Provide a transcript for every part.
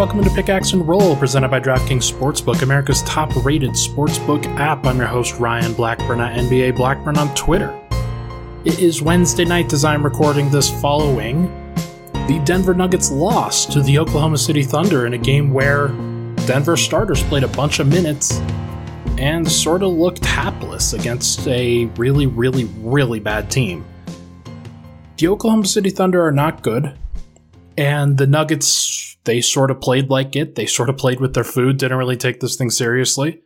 Welcome to Pickaxe and Roll, presented by DraftKings Sportsbook, America's top-rated sportsbook app. I'm your host Ryan Blackburn at NBA Blackburn on Twitter. It is Wednesday night as I'm recording this following the Denver Nuggets loss to the Oklahoma City Thunder in a game where Denver starters played a bunch of minutes and sort of looked hapless against a really, really, really bad team. The Oklahoma City Thunder are not good, and the Nuggets they sort of played like it. They sort of played with their food, didn't really take this thing seriously.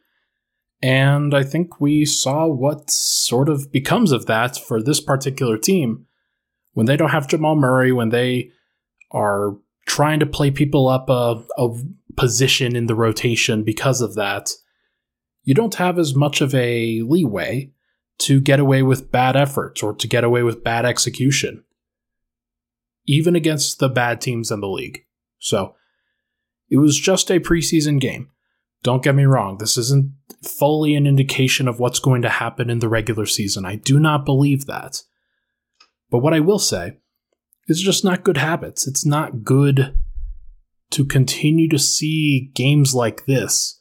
And I think we saw what sort of becomes of that for this particular team when they don't have Jamal Murray, when they are trying to play people up a, a position in the rotation because of that. You don't have as much of a leeway to get away with bad efforts or to get away with bad execution, even against the bad teams in the league. So it was just a preseason game. Don't get me wrong, this isn't fully an indication of what's going to happen in the regular season. I do not believe that. But what I will say is just not good habits. It's not good to continue to see games like this,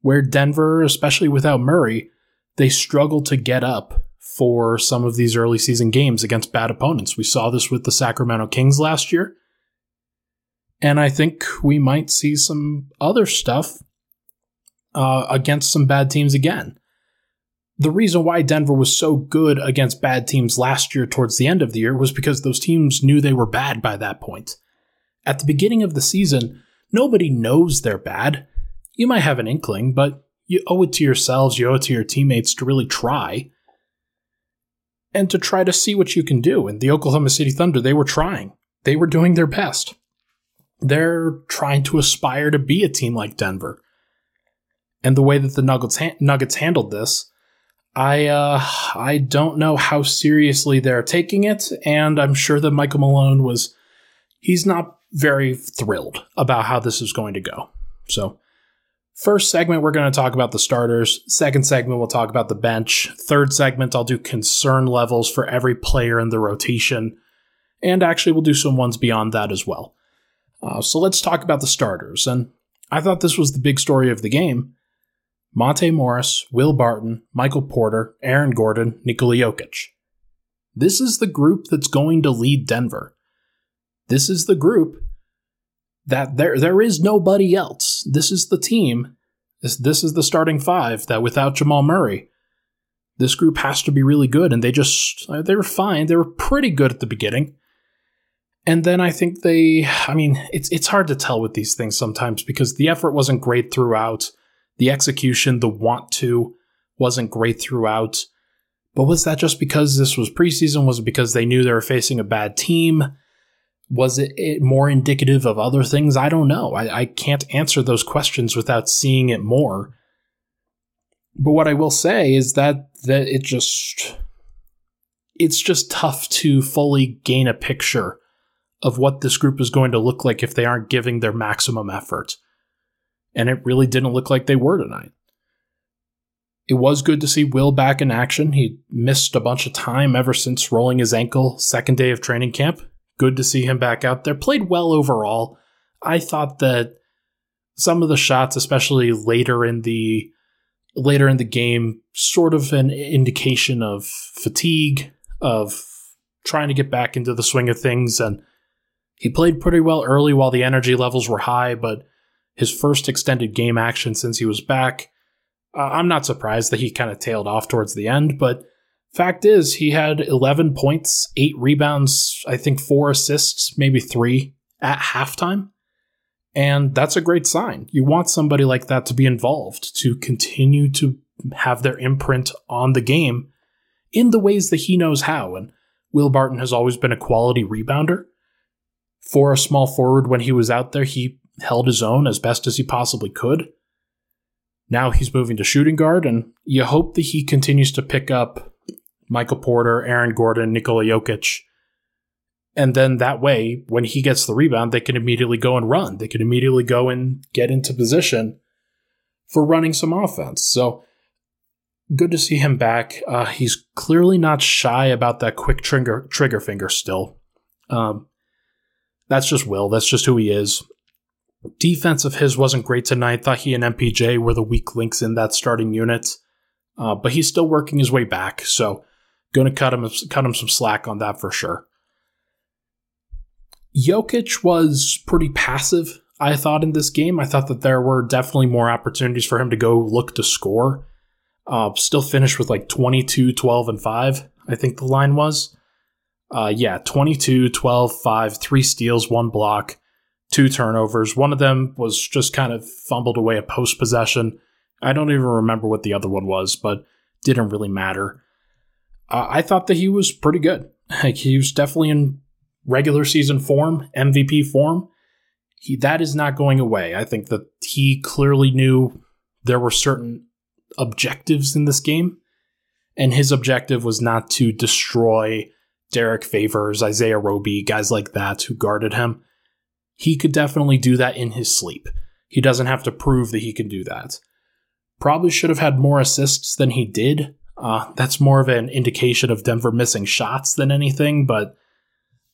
where Denver, especially without Murray, they struggle to get up for some of these early season games against bad opponents. We saw this with the Sacramento Kings last year. And I think we might see some other stuff uh, against some bad teams again. The reason why Denver was so good against bad teams last year towards the end of the year was because those teams knew they were bad by that point. At the beginning of the season, nobody knows they're bad. You might have an inkling, but you owe it to yourselves, you owe it to your teammates to really try and to try to see what you can do. And the Oklahoma City Thunder, they were trying. They were doing their best. They're trying to aspire to be a team like Denver. And the way that the Nuggets ha- Nuggets handled this, I uh, I don't know how seriously they're taking it, and I'm sure that Michael Malone was he's not very thrilled about how this is going to go. So, first segment we're going to talk about the starters. Second segment we'll talk about the bench. Third segment I'll do concern levels for every player in the rotation, and actually we'll do some ones beyond that as well. Uh, so let's talk about the starters. And I thought this was the big story of the game. Monte Morris, Will Barton, Michael Porter, Aaron Gordon, Nikola Jokic. This is the group that's going to lead Denver. This is the group that there there is nobody else. This is the team. This this is the starting five that without Jamal Murray, this group has to be really good. And they just they were fine. They were pretty good at the beginning. And then I think they, I mean, it's it's hard to tell with these things sometimes because the effort wasn't great throughout. The execution, the want to, wasn't great throughout. But was that just because this was preseason? Was it because they knew they were facing a bad team? Was it more indicative of other things? I don't know. I, I can't answer those questions without seeing it more. But what I will say is that that it just it's just tough to fully gain a picture of what this group is going to look like if they aren't giving their maximum effort. And it really didn't look like they were tonight. It was good to see Will back in action. He missed a bunch of time ever since rolling his ankle second day of training camp. Good to see him back out there. Played well overall. I thought that some of the shots, especially later in the later in the game, sort of an indication of fatigue, of trying to get back into the swing of things. And he played pretty well early while the energy levels were high, but his first extended game action since he was back, uh, I'm not surprised that he kind of tailed off towards the end. But fact is, he had 11 points, eight rebounds, I think four assists, maybe three at halftime. And that's a great sign. You want somebody like that to be involved, to continue to have their imprint on the game in the ways that he knows how. And Will Barton has always been a quality rebounder. For a small forward, when he was out there, he held his own as best as he possibly could. Now he's moving to shooting guard, and you hope that he continues to pick up Michael Porter, Aaron Gordon, Nikola Jokic. And then that way, when he gets the rebound, they can immediately go and run. They can immediately go and get into position for running some offense. So good to see him back. Uh, he's clearly not shy about that quick trigger trigger finger still. Um, that's just Will. That's just who he is. Defense of his wasn't great tonight. Thought he and MPJ were the weak links in that starting unit, uh, but he's still working his way back. So, going to cut him cut him some slack on that for sure. Jokic was pretty passive. I thought in this game. I thought that there were definitely more opportunities for him to go look to score. Uh, still finished with like 22, 12, and 5, I think the line was. Uh, yeah, 22, 12, 5, three steals, one block, two turnovers. One of them was just kind of fumbled away a post possession. I don't even remember what the other one was, but didn't really matter. Uh, I thought that he was pretty good. Like he was definitely in regular season form, MVP form. He, that is not going away. I think that he clearly knew there were certain objectives in this game. And his objective was not to destroy Derrick Favors, Isaiah Roby, guys like that who guarded him. He could definitely do that in his sleep. He doesn't have to prove that he can do that. Probably should have had more assists than he did. Uh, that's more of an indication of Denver missing shots than anything, but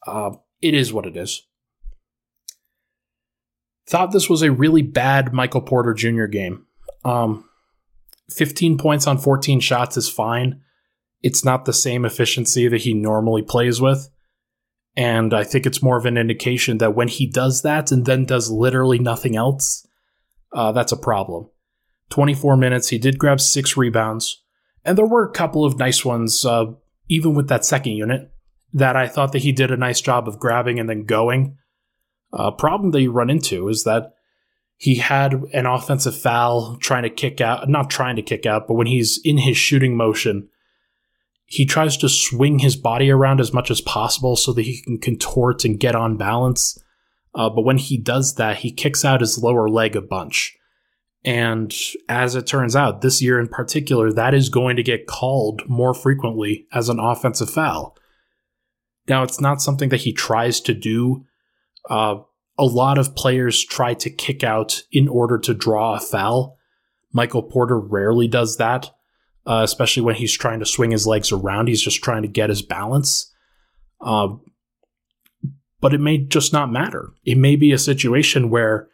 uh, it is what it is. Thought this was a really bad Michael Porter Jr. game. Um, 15 points on 14 shots is fine. It's not the same efficiency that he normally plays with. And I think it's more of an indication that when he does that and then does literally nothing else, uh, that's a problem. 24 minutes, he did grab six rebounds. And there were a couple of nice ones, uh, even with that second unit, that I thought that he did a nice job of grabbing and then going. A uh, problem that you run into is that he had an offensive foul trying to kick out, not trying to kick out, but when he's in his shooting motion, he tries to swing his body around as much as possible so that he can contort and get on balance. Uh, but when he does that, he kicks out his lower leg a bunch. And as it turns out, this year in particular, that is going to get called more frequently as an offensive foul. Now, it's not something that he tries to do. Uh, a lot of players try to kick out in order to draw a foul. Michael Porter rarely does that, uh, especially when he's trying to swing his legs around. He's just trying to get his balance. Uh, but it may just not matter. It may be a situation where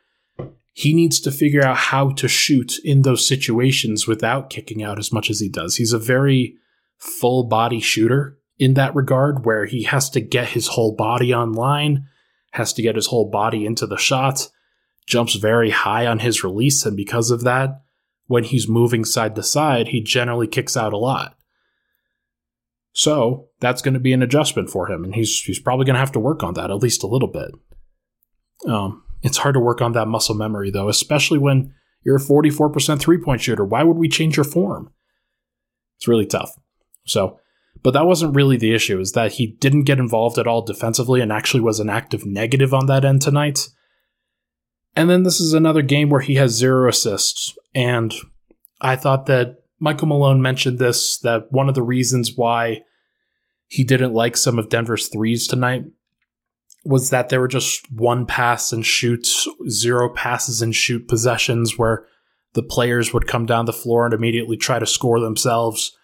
he needs to figure out how to shoot in those situations without kicking out as much as he does. He's a very full body shooter in that regard, where he has to get his whole body online has to get his whole body into the shot, jumps very high on his release, and because of that, when he's moving side to side, he generally kicks out a lot. So that's going to be an adjustment for him, and he's he's probably going to have to work on that at least a little bit. Um, it's hard to work on that muscle memory though, especially when you're a 44% three point shooter. Why would we change your form? It's really tough. So, but that wasn't really the issue, is that he didn't get involved at all defensively and actually was an active negative on that end tonight. And then this is another game where he has zero assists. And I thought that Michael Malone mentioned this that one of the reasons why he didn't like some of Denver's threes tonight was that there were just one pass and shoot, zero passes and shoot possessions where the players would come down the floor and immediately try to score themselves.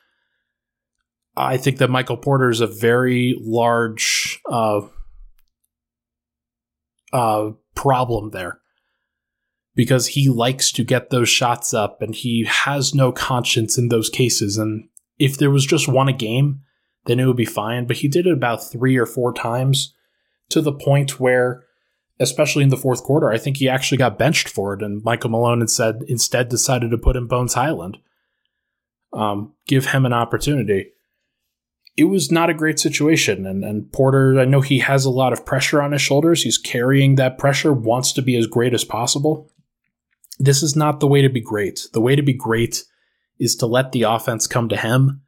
I think that Michael Porter is a very large uh, uh, problem there because he likes to get those shots up and he has no conscience in those cases. And if there was just one a game, then it would be fine. But he did it about three or four times to the point where, especially in the fourth quarter, I think he actually got benched for it. And Michael Malone instead instead decided to put in Bones Hyland, um, give him an opportunity. It was not a great situation, and, and Porter. I know he has a lot of pressure on his shoulders. He's carrying that pressure, wants to be as great as possible this is not the way to be great. The way to be great is to let the offense come to him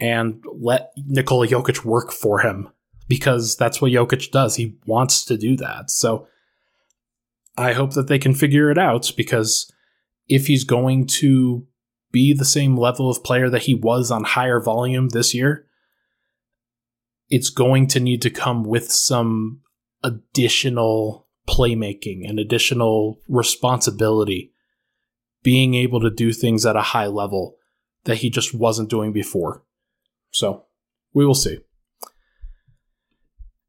and let Nikola Jokic work for him because that's what Jokic does. He wants to do that. So I hope that they can figure it out because if he's going to be the same level of player that he was on higher volume this year, it's going to need to come with some additional playmaking and additional responsibility, being able to do things at a high level that he just wasn't doing before. So we will see.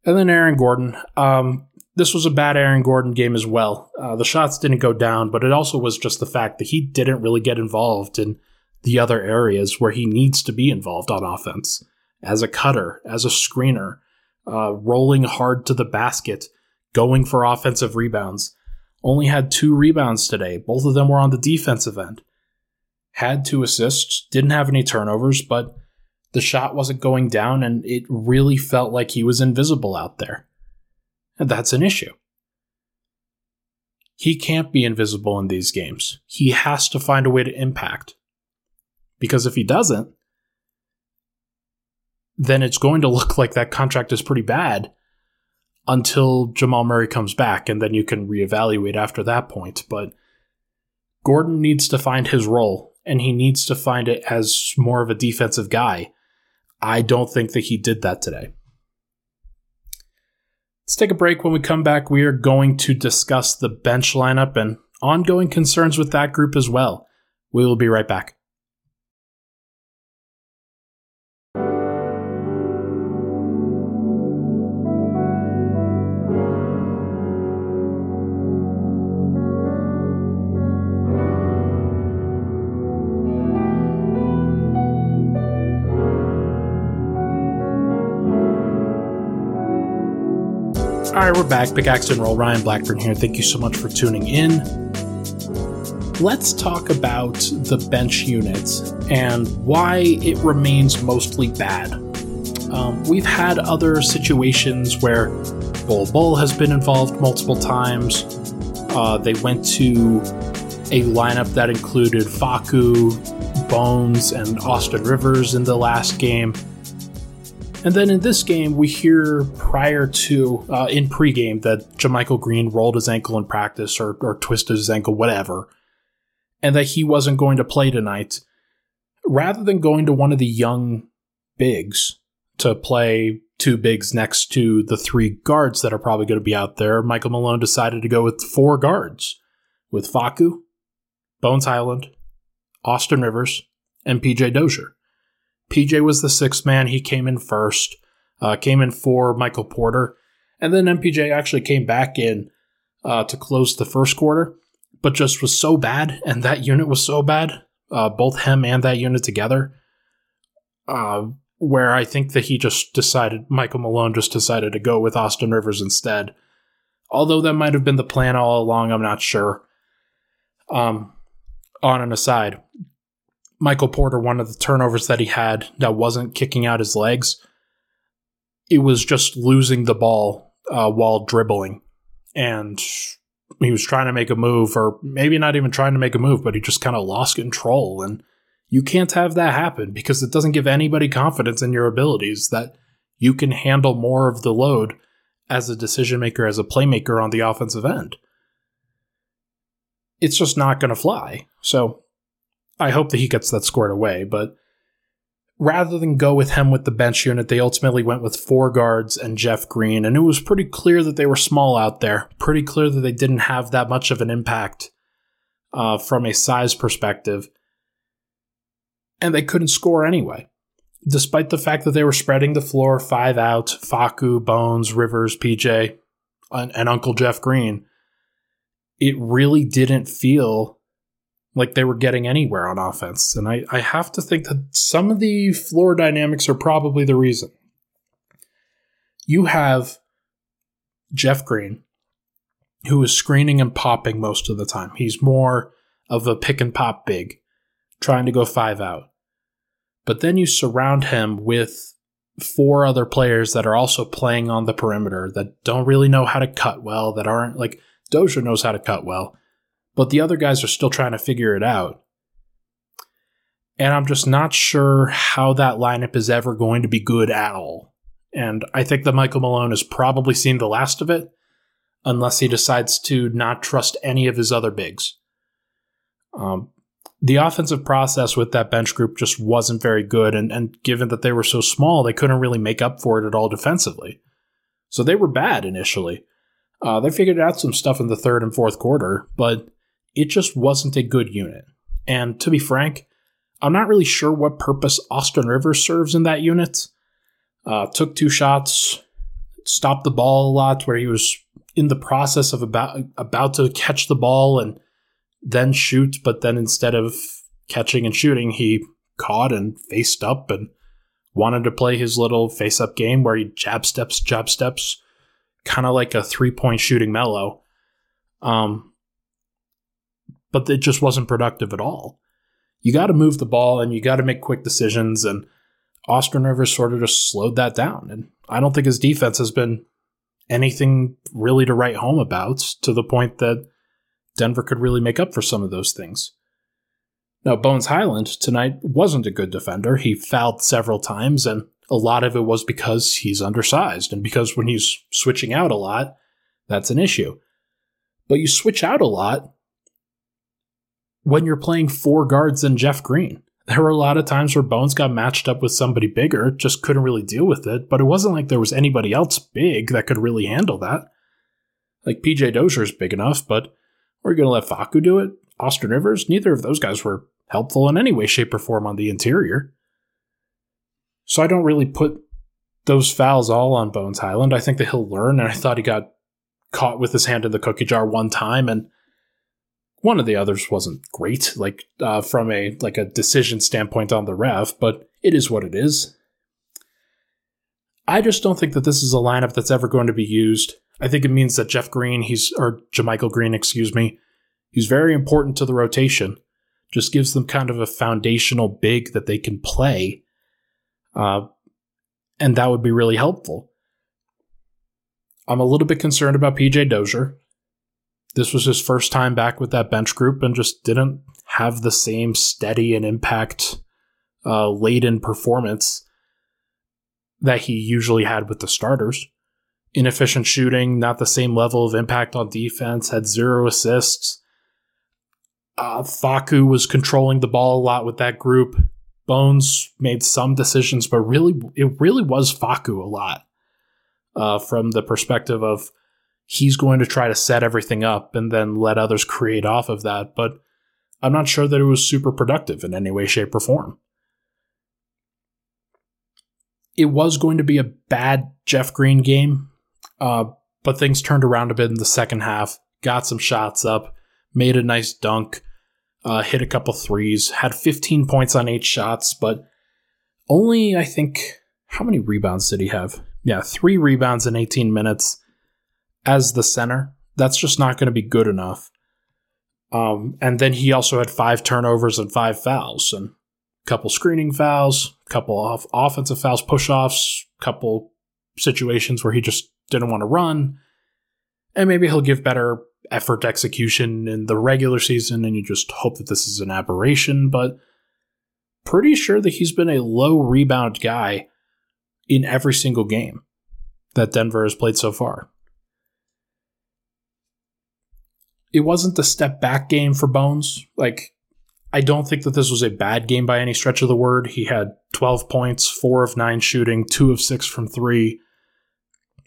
And then Aaron Gordon. Um, this was a bad Aaron Gordon game as well. Uh, the shots didn't go down, but it also was just the fact that he didn't really get involved in the other areas where he needs to be involved on offense as a cutter, as a screener, uh, rolling hard to the basket, going for offensive rebounds. Only had two rebounds today. Both of them were on the defensive end. Had two assists, didn't have any turnovers, but the shot wasn't going down, and it really felt like he was invisible out there. And that's an issue. He can't be invisible in these games. He has to find a way to impact. Because if he doesn't, then it's going to look like that contract is pretty bad until Jamal Murray comes back, and then you can reevaluate after that point. But Gordon needs to find his role, and he needs to find it as more of a defensive guy. I don't think that he did that today. Let's take a break. When we come back, we are going to discuss the bench lineup and ongoing concerns with that group as well. We will be right back. All right, we're back. Pickaxe and Roll. Ryan Blackburn here. Thank you so much for tuning in. Let's talk about the bench unit and why it remains mostly bad. Um, we've had other situations where Bol Bol has been involved multiple times. Uh, they went to a lineup that included Facu, Bones, and Austin Rivers in the last game. And then in this game, we hear prior to, uh, in pregame, that JaMychal Green rolled his ankle in practice or, or twisted his ankle, whatever, and that he wasn't going to play tonight. Rather than going to one of the young bigs to play two bigs next to the three guards that are probably going to be out there, Michael Malone decided to go with four guards with Facu, Bones Hyland, Austin Rivers, and PJ Dozier. PJ was the sixth man. He came in first, uh, came in for Michael Porter. And then MPJ actually came back in uh, to close the first quarter, but just was so bad. And that unit was so bad, uh, both him and that unit together, uh, where I think that he just decided, Michael Malone just decided to go with Austin Rivers instead. Although that might have been the plan all along, I'm not sure. Um, on an aside, Michael Porter, one of the turnovers that he had that wasn't kicking out his legs, it was just losing the ball uh, while dribbling. And he was trying to make a move, or maybe not even trying to make a move, but he just kind of lost control. And You can't have that happen because it doesn't give anybody confidence in your abilities that you can handle more of the load as a decision maker, as a playmaker on the offensive end. It's just not going to fly. So I hope that he gets that squared away. But rather than go with him with the bench unit, they ultimately went with four guards and Jeff Green. And it was pretty clear that they were small out there, pretty clear that they didn't have that much of an impact uh, from a size perspective. And they couldn't score anyway despite the fact that they were spreading the floor five out, Facu, Bones, Rivers, PJ, and, and, Uncle Jeff Green, it really didn't feel like they were getting anywhere on offense. And I, I have to think that some of the floor dynamics are probably the reason. You have Jeff Green, who is screening and popping most of the time. He's more of a pick and pop big, trying to go five out. But then you surround him with four other players that are also playing on the perimeter that don't really know how to cut well, that aren't like Dozier knows how to cut well, but the other guys are still trying to figure it out. And I'm just not sure how that lineup is ever going to be good at all. And I think that Michael Malone has probably seen the last of it, unless he decides to not trust any of his other bigs. Um, the offensive process with that bench group just wasn't very good. And, and given that they were so small, they couldn't really make up for it at all defensively. So they were bad initially. Uh, they figured out some stuff in the third and fourth quarter, but it just wasn't a good unit. And to be frank, I'm not really sure what purpose Austin Rivers serves in that unit. Uh, took two shots, stopped the ball a lot, where he was in the process of about about to catch the ball and then shoot, but then instead of catching and shooting, he caught and faced up and wanted to play his little face up game where he jab steps, jab steps, kind of like a three point shooting Melo. Um, but it just wasn't productive at all. You got to move the ball and you got to make quick decisions. And Austin Rivers sort of just slowed that down. And I don't think his defense has been anything really to write home about to the point that Denver could really make up for some of those things. Now, Bones Hyland tonight wasn't a good defender. He fouled several times, and a lot of it was because he's undersized and because when he's switching out a lot, that's an issue. But you switch out a lot when you're playing four guards and Jeff Green. There were a lot of times where Bones got matched up with somebody bigger, just couldn't really deal with it, but it wasn't like there was anybody else big that could really handle that. Like PJ Dozier's big enough, but you going to let Facu do it? Austin Rivers? Neither of those guys were helpful in any way, shape, or form on the interior. So I don't really put those fouls all on Bones Hyland. I think that he'll learn, and I thought he got caught with his hand in the cookie jar one time, and one of the others wasn't great, like uh, from a like a decision standpoint on the ref, but it is what it is. I just don't think that this is a lineup that's ever going to be used I think it means that Jeff Green, he's or JaMychal Green, excuse me, he's very important to the rotation. Just gives them kind of a foundational big that they can play, uh, and that would be really helpful. I'm a little bit concerned about PJ Dozier. This was his first time back with that bench group and just didn't have the same steady and impact uh, laden performance that he usually had with the starters inefficient shooting, not the same level of impact on defense, had zero assists. Uh, Facu was controlling the ball a lot with that group. Bones made some decisions, but really, it really was Facu a lot uh, from the perspective of he's going to try to set everything up and then let others create off of that. But I'm not sure that it was super productive in any way, shape, or form. It was going to be a bad Jeff Green game uh, but things turned around a bit in the second half. Got some shots up, made a nice dunk, uh, hit a couple threes, had 15 points on eight shots, but only, I think, how many rebounds did he have? Yeah, three rebounds in 18 minutes as the center. That's just not going to be good enough. Um, and then he also had five turnovers and five fouls, and a couple screening fouls, a couple off offensive fouls, push offs, couple situations where he just didn't want to run. And maybe he'll give better effort execution in the regular season, and you just hope that this is an aberration. But pretty sure that he's been a low rebound guy in every single game that Denver has played so far. It wasn't the step back game for Bones. Like, I don't think that this was a bad game by any stretch of the word. He had 12 points, 4 of 9 shooting, 2 of 6 from 3.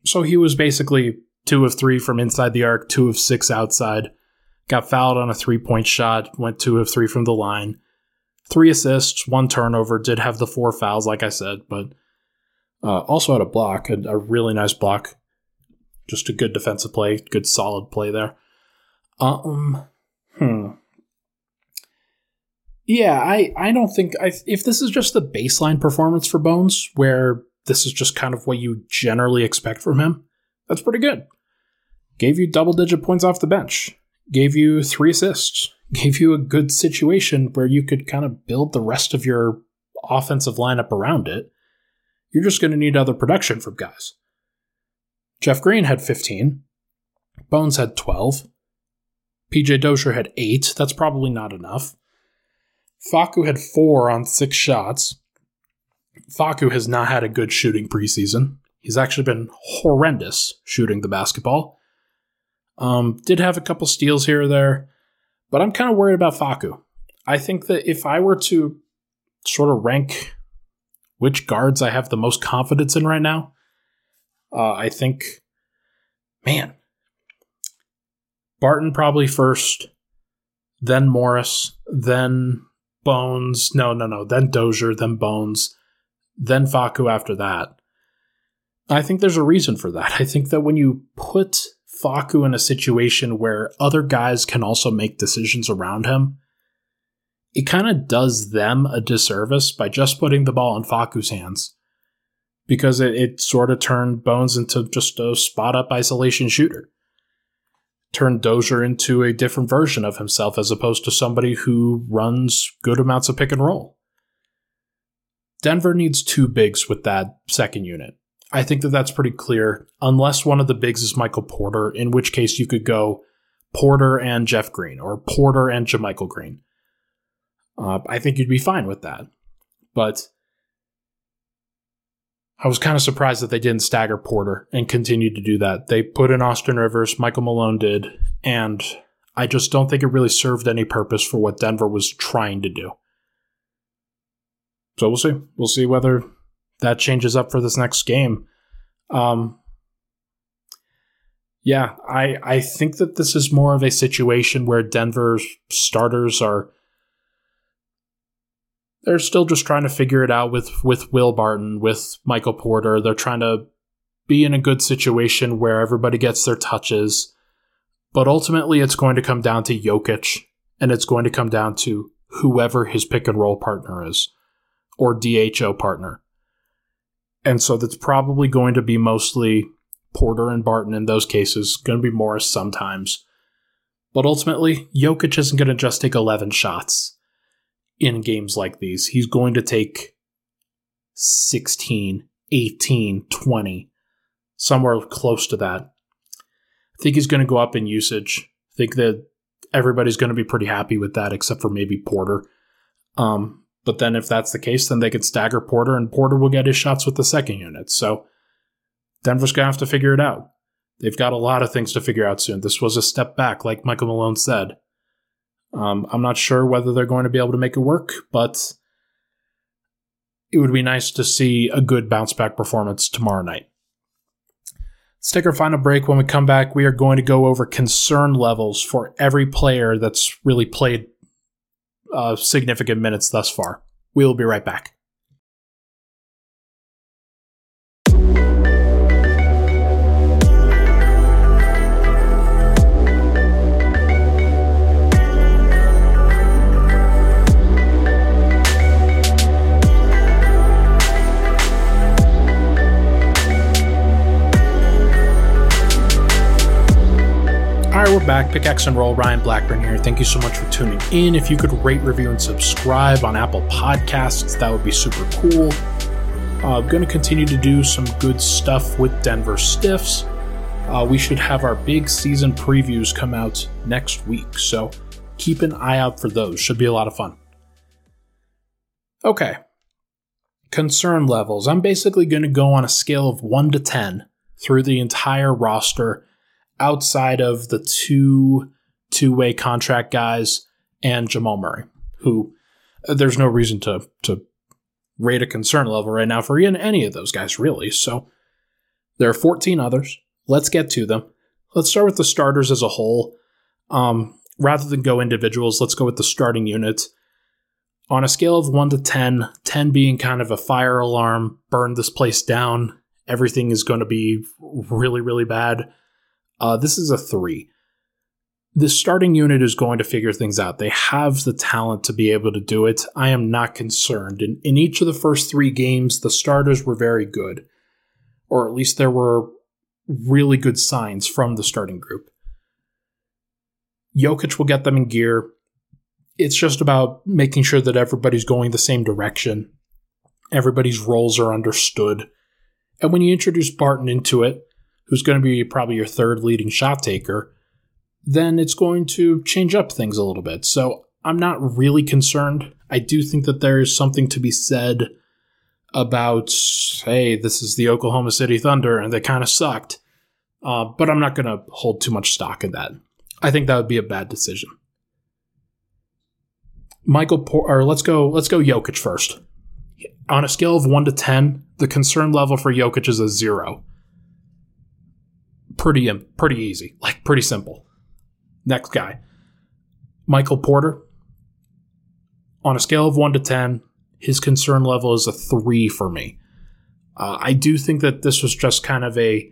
So he was basically 2 of 3 from inside the arc, 2 of 6 outside. Got fouled on a three point shot, went 2 of 3 from the line. Three assists, one turnover, did have the four fouls, like I said, but uh, also had a block, a, a really nice block. Just a good defensive play, good solid play there. Um, hmm. Yeah, I, I don't think I, if this is just the baseline performance for Bones, where this is just kind of what you generally expect from him, that's pretty good. Gave you double digit points off the bench, gave you three assists, gave you a good situation where you could kind of build the rest of your offensive lineup around it. You're just going to need other production from guys. Jeff Green had 15, Bones had 12, PJ Dozier had 8. That's probably not enough. Facu had 4 on 6 shots. Facu has not had a good shooting preseason. He's actually been horrendous shooting the basketball. Um, did have a couple steals here or there, but I'm kind of worried about Facu. I think that if I were to sort of rank which guards I have the most confidence in right now, uh, I think, man, Barton probably first, then Morris, then Bones. No, no, no. Then Dozier, then Bones, then Facu after that. I think there's a reason for that. I think that when you put Facu in a situation where other guys can also make decisions around him, it kind of does them a disservice by just putting the ball in Facu's hands. Because it, it sort of turned Bones into just a spot up isolation shooter turn Dozier into a different version of himself as opposed to somebody who runs good amounts of pick and roll. Denver needs two bigs with that second unit. I think that that's pretty clear, unless one of the bigs is Michael Porter, in which case you could go Porter and Jeff Green or Porter and JaMychal Green. Uh, I think you'd be fine with that. But I was kind of surprised that they didn't stagger Porter and continue to do that. They put in Austin Rivers, Michael Malone did, and I just don't think it really served any purpose for what Denver was trying to do. So we'll see. We'll see whether that changes up for this next game. Um, yeah, I I think that this is more of a situation where Denver's starters are they're still just trying to figure it out with with Will Barton, with Michael Porter. They're trying to be in a good situation where everybody gets their touches. But ultimately, it's going to come down to Jokic, and it's going to come down to whoever his pick and roll partner is, or DHO partner. And so that's probably going to be mostly Porter and Barton in those cases, going to be Morris sometimes. But ultimately, Jokic isn't going to just take 11 shots in games like these. He's going to take 16, 18, 20, somewhere close to that. I think he's going to go up in usage. I think that everybody's going to be pretty happy with that, except for maybe Porter. Um, but then if that's the case, then they could stagger Porter, and Porter will get his shots with the second unit. So Denver's going to have to figure it out. They've got a lot of things to figure out soon. This was a step back, like Michael Malone said. Um, I'm not sure whether they're going to be able to make it work, but it would be nice to see a good bounce back performance tomorrow night. Let's take our final break. When we come back, we are going to go over concern levels for every player that's really played uh, significant minutes thus far. We will be right back. Back. Pickaxe and Roll, Ryan Blackburn here. Thank you so much for tuning in. If you could rate, review, and subscribe on Apple Podcasts, that would be super cool. Uh, I'm going to continue to do some good stuff with Denver Stiffs. Uh, we should have our big season previews come out next week, so keep an eye out for those. Should be a lot of fun. Okay. Concern levels. I'm basically going to go on a scale of 1 to 10 through the entire roster outside of the two two way contract guys and Jamal Murray, who uh, there's no reason to, to rate a concern level right now for any of those guys, really. So there are 14 others. Let's get to them. Let's start with the starters as a whole. Um, rather than go individuals, let's go with the starting unit. On a scale of 1 to 10, 10 being kind of a fire alarm, burn this place down, everything is going to be really, really bad. Uh, this is a 3. The starting unit is going to figure things out. They have the talent to be able to do it. I am not concerned. In, in each of the first three games, the starters were very good, or at least there were really good signs from the starting group. Jokic will get them in gear. It's just about making sure that everybody's going the same direction. Everybody's roles are understood. And when you introduce Barton into it, who's going to be probably your third leading shot taker, then it's going to change up things a little bit. So I'm not really concerned. I do think that there is something to be said about, hey, this is the Oklahoma City Thunder and they kind of sucked. Uh, but I'm not going to hold too much stock in that. I think that would be a bad decision. Michael, or let's go, let's go Jokic first. On a scale of one to ten, the concern level for Jokic is a zero. Pretty, pretty easy, like pretty simple. Next guy, Michael Porter. On a scale of one to ten, his concern level is a three for me. Uh, I do think that this was just kind of a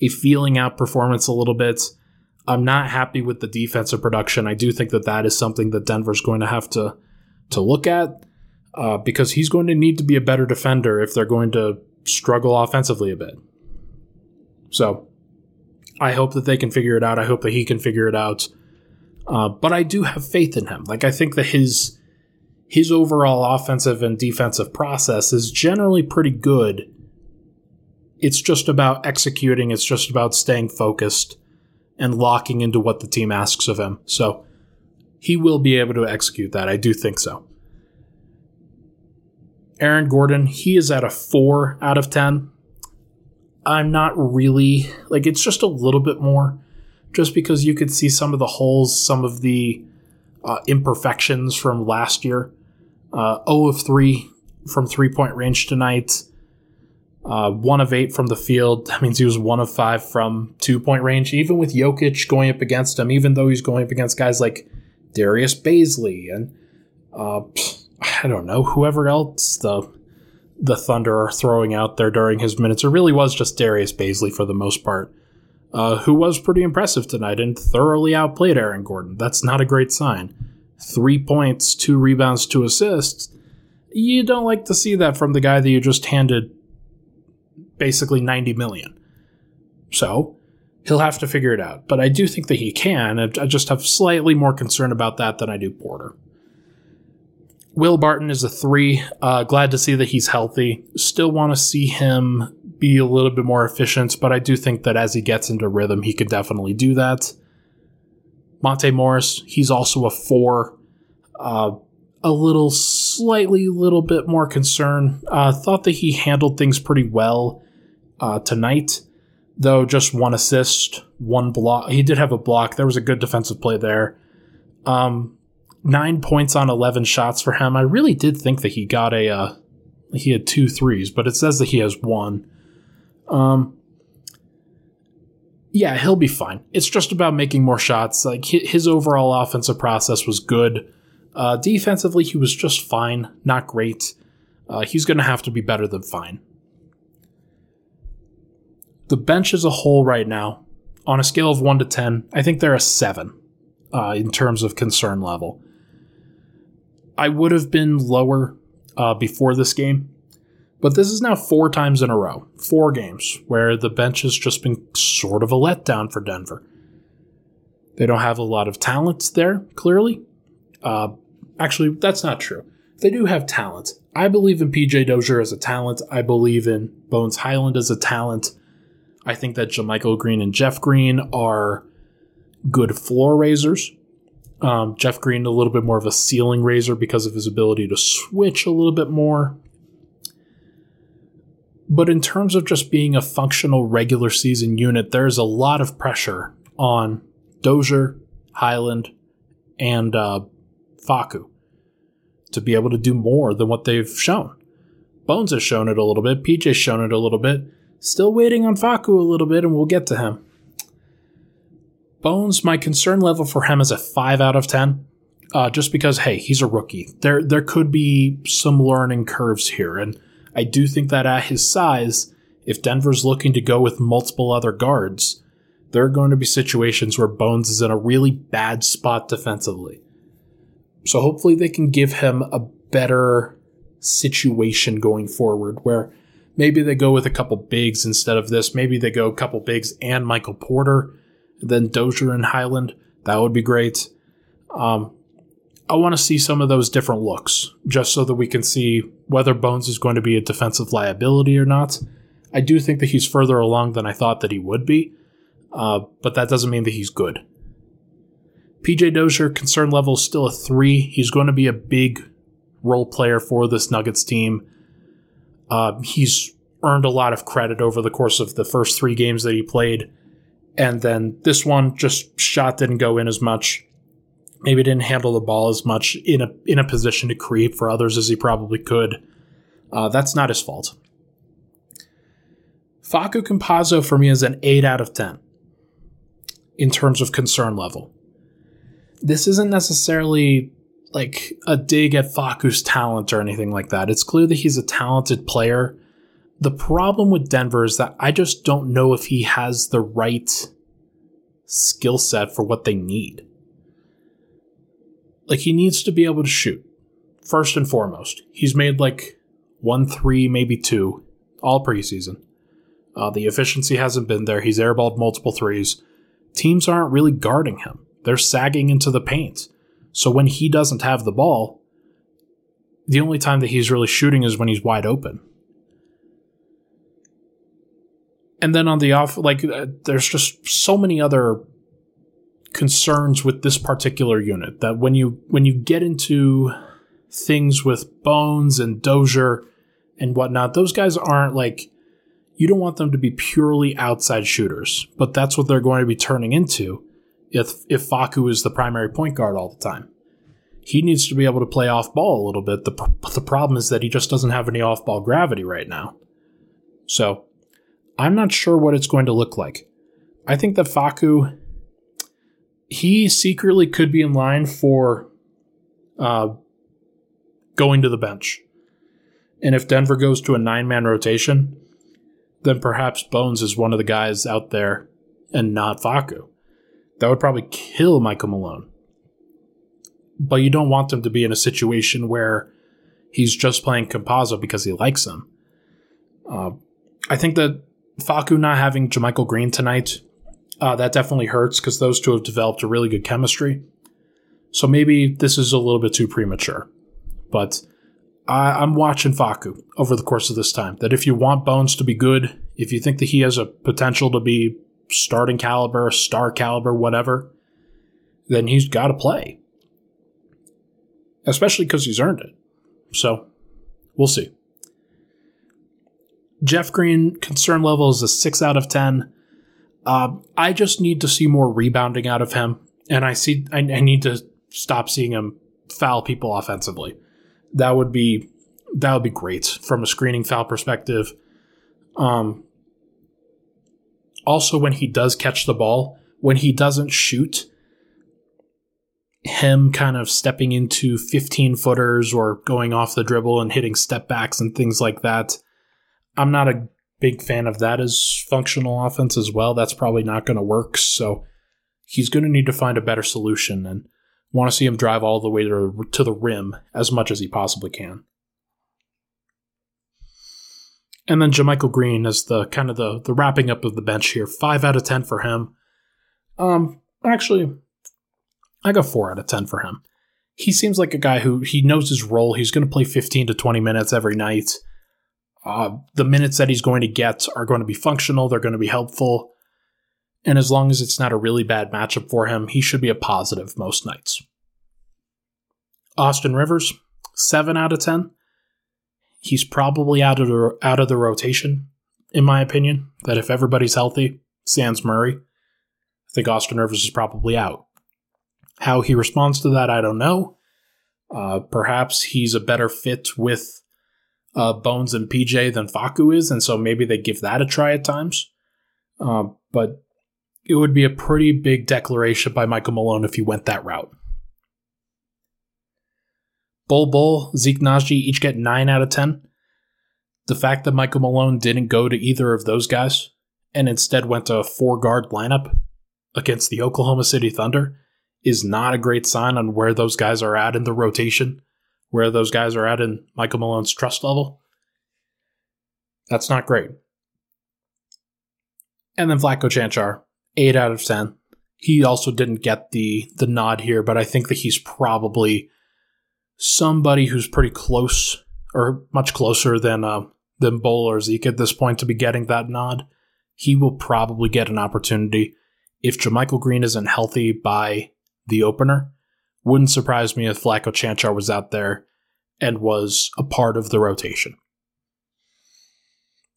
a feeling out performance a little bit. I'm not happy with the defensive production. I do think that that is something that Denver's going to have to to look at uh, because he's going to need to be a better defender if they're going to struggle offensively a bit. So I hope that they can figure it out. I hope that he can figure it out. Uh, but I do have faith in him. Like I think that his his overall offensive and defensive process is generally pretty good. It's just about executing. It's just about staying focused and locking into what the team asks of him. So he will be able to execute that. I do think so. Aaron Gordon, he is at a 4 out of 10. I'm not really, like, it's just a little bit more, just because you could see some of the holes, some of the uh, imperfections from last year. Uh, 0 of 3 from three point range tonight. Uh, one of eight from the field. That means he was one of five from two point range. Even with Jokic going up against him, even though he's going up against guys like Darius Bazley and uh, I don't know whoever else the the Thunder are throwing out there during his minutes. It really was just Darius Bazley for the most part, uh, who was pretty impressive tonight and thoroughly outplayed Aaron Gordon. That's not a great sign. Three points, two rebounds, two assists. You don't like to see that from the guy that you just handed basically 90 million. So he'll have to figure it out. But I do think that he can. I just have slightly more concern about that than I do Porter. Will Barton is a three. Uh, glad to see that he's healthy. Still want to see him be a little bit more efficient, but I do think that as he gets into rhythm, he could definitely do that. Monte Morris, he's also a four. Uh, a little, slightly, little bit more concern. Uh, thought that he handled things pretty well uh, tonight, though just one assist, one block. He did have a block. There was a good defensive play there. Um, nine points on 11 shots for him. I really did think that he got a, uh, he had two threes, but it says that he has one. Um, yeah, he'll be fine. It's just about making more shots. Like his overall offensive process was good. Uh, defensively, he was just fine, not great. Uh, he's going to have to be better than fine the bench as a whole right now, on a scale of 1 to 10, I think they're a 7 uh, in terms of concern level. I would have been lower uh, before this game, but this is now four times in a row, four games, where the bench has just been sort of a letdown for Denver. They don't have a lot of talent there, clearly. Uh, actually, that's not true. They do have talent. I believe in PJ Dozier as a talent. I believe in Bones Hyland as a talent. I think that JaMychal Green and Jeff Green are good floor raisers. Um, Jeff Green, a little bit more of a ceiling raiser because of his ability to switch a little bit more. But in terms of just being a functional regular season unit, there's a lot of pressure on Dozier, Hyland, and uh, Facu to be able to do more than what they've shown. Bones has shown it a little bit. PJ's shown it a little bit. Still waiting on Facu a little bit, and we'll get to him. Bones, my concern level for him is a 5 out of 10. Uh, just because, hey, he's a rookie. There, there could be some learning curves here, and I do think that at his size, if Denver's looking to go with multiple other guards, there are going to be situations where Bones is in a really bad spot defensively. So hopefully they can give him a better situation going forward where maybe they go with a couple bigs instead of this. Maybe they go a couple bigs and Michael Porter, then Dozier and Hyland. That would be great. Um, I want to see some of those different looks just so that we can see whether Bones is going to be a defensive liability or not. I do think that he's further along than I thought that he would be, uh, but that doesn't mean that he's good. PJ Dozier, concern level is still a three. He's going to be a big role player for this Nuggets team. Uh, he's earned a lot of credit over the course of the first three games that he played. And then this one just shot didn't go in as much maybe didn't handle the ball as much in a in a position to create for others as he probably could. Uh, that's not his fault. Facu Campazzo for me is an 8 out of 10 in terms of concern level. This isn't necessarily like a dig at Facu's talent or anything like that. It's clear that he's a talented player. The problem with Denver is that I just don't know if he has the right skill set for what they need. Like he needs to be able to shoot. First and foremost, he's made like one three, maybe two, all preseason. Uh, the efficiency hasn't been there. He's airballed multiple threes. Teams aren't really guarding him. They're sagging into the paint. So when he doesn't have the ball, the only time that he's really shooting is when he's wide open. And then on the off, like, uh, there's just so many other concerns with this particular unit that when you when you get into things with Bones and Dozier and whatnot, those guys aren't like you don't want them to be purely outside shooters, but that's what they're going to be turning into if if Facu is the primary point guard all the time. He needs to be able to play off ball a little bit. The, the problem is that he just doesn't have any off ball gravity right now. So I'm not sure what it's going to look like. I think that Facu, he secretly could be in line for uh, going to the bench. And if Denver goes to a nine man rotation, then perhaps Bones is one of the guys out there and not Facu. That would probably kill Michael Malone. But you don't want them to be in a situation where he's just playing Campazzo because he likes him. Uh, I think that Facu not having JaMychal Green tonight uh, that definitely hurts because those two have developed a really good chemistry. So maybe this is a little bit too premature. But I, am watching Facu over the course of this time. That if you want Bones to be good, if you think that he has a potential to be starting caliber, star caliber, whatever, then he's got to play. Especially because he's earned it. So we'll see. Jeff Green concern level is a 6 out of 10. Uh, I just need to see more rebounding out of him, and I see I, I need to stop seeing him foul people offensively. That would be that would be great from a screening foul perspective. Um, also, when he does catch the ball, when he doesn't shoot, him kind of stepping into 15 footers or going off the dribble and hitting step backs and things like that. I'm not a big fan of that as functional offense as well. That's probably not going to work. So he's going to need to find a better solution and want to see him drive all the way to, to the rim as much as he possibly can. And then JaMychal Green is the kind of the, the wrapping up of the bench here. Five out of ten for him. Um, actually, I got four out of ten for him. He seems like a guy who he knows his role. He's going to play 15 to 20 minutes every night. Uh, the minutes that he's going to get are going to be functional, they're going to be helpful. And as long as it's not a really bad matchup for him, he should be a positive most nights. Austin Rivers, 7 out of 10. He's probably out of the, out of the rotation, in my opinion. That if everybody's healthy, sans Murray, I think Austin Rivers is probably out. How he responds to that, I don't know. Uh, perhaps he's a better fit with uh, Bones and PJ than Facu is, and so maybe they give that a try at times. Uh, but it would be a pretty big declaration by Michael Malone if he went that route. Bol Bol, Zeke Nnaji each get 9 out of 10. The fact that Michael Malone didn't go to either of those guys and instead went to a four guard lineup against the Oklahoma City Thunder is not a great sign on where those guys are at in the rotation, where those guys are at in Michael Malone's trust level. That's not great. And then Vlatko Cancar, 8 out of 10. He also didn't get the the nod here, but I think that he's probably somebody who's pretty close or much closer than uh, than Bol or Zeke at this point to be getting that nod. He will probably get an opportunity if JaMychal Green isn't healthy by the opener. Wouldn't surprise me if Vlatko Cancar was out there and was a part of the rotation.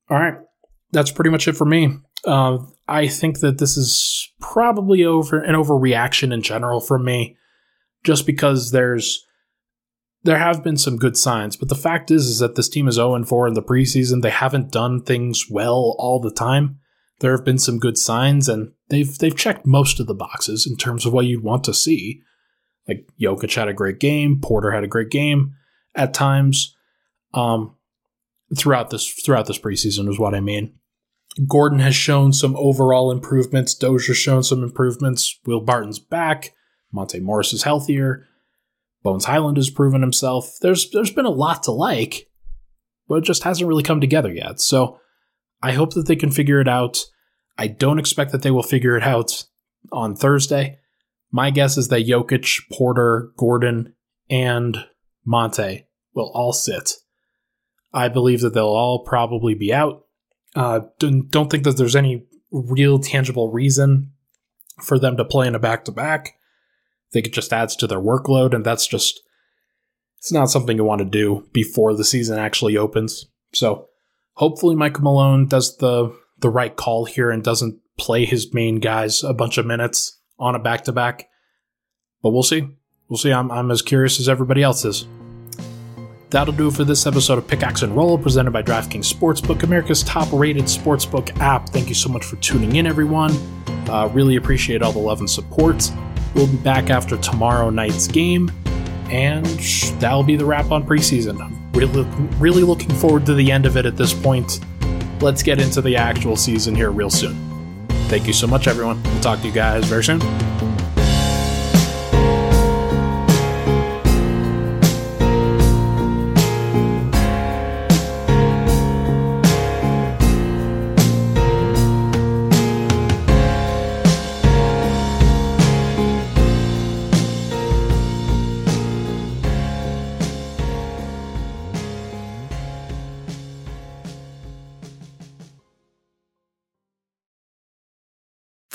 All right, that's pretty much it for me. Uh, I think that this is probably over an overreaction in general from me, just because there's there have been some good signs, but the fact is is that this team is 0 4 in the preseason. They haven't done things well all the time. There have been some good signs, and they've they've checked most of the boxes in terms of what you'd want to see. Like Jokic had a great game, Porter had a great game at times. Um, throughout this throughout this preseason is what I mean. Gordon has shown some overall improvements. Dozier's shown some improvements. Will Barton's back. Monte Morris is healthier. Bones Hyland has proven himself. There's there's been a lot to like, but it just hasn't really come together yet. So I hope that they can figure it out. I don't expect that they will figure it out on Thursday. My guess is that Jokic, Porter, Gordon, and Monte will all sit. I believe that they'll all probably be out. Uh, don't, think that there's any real tangible reason for them to play in a back to back I think it just adds to their workload, and that's just it's not something you want to do before the season actually opens. So hopefully Michael Malone does the the right call here and doesn't play his main guys a bunch of minutes on a back to back. But we'll see. We'll see. I'm, I'm as curious as everybody else is. That'll do it for this episode of Pickaxe and Roll, presented by DraftKings Sportsbook, America's top rated sportsbook app. Thank you so much for tuning in, everyone. Uh, really appreciate all the love and support. We'll be back after tomorrow night's game, and that'll be the wrap on preseason. Really, really looking forward to the end of it at this point. Let's get into the actual season here real soon. Thank you so much, everyone. We'll talk to you guys very soon.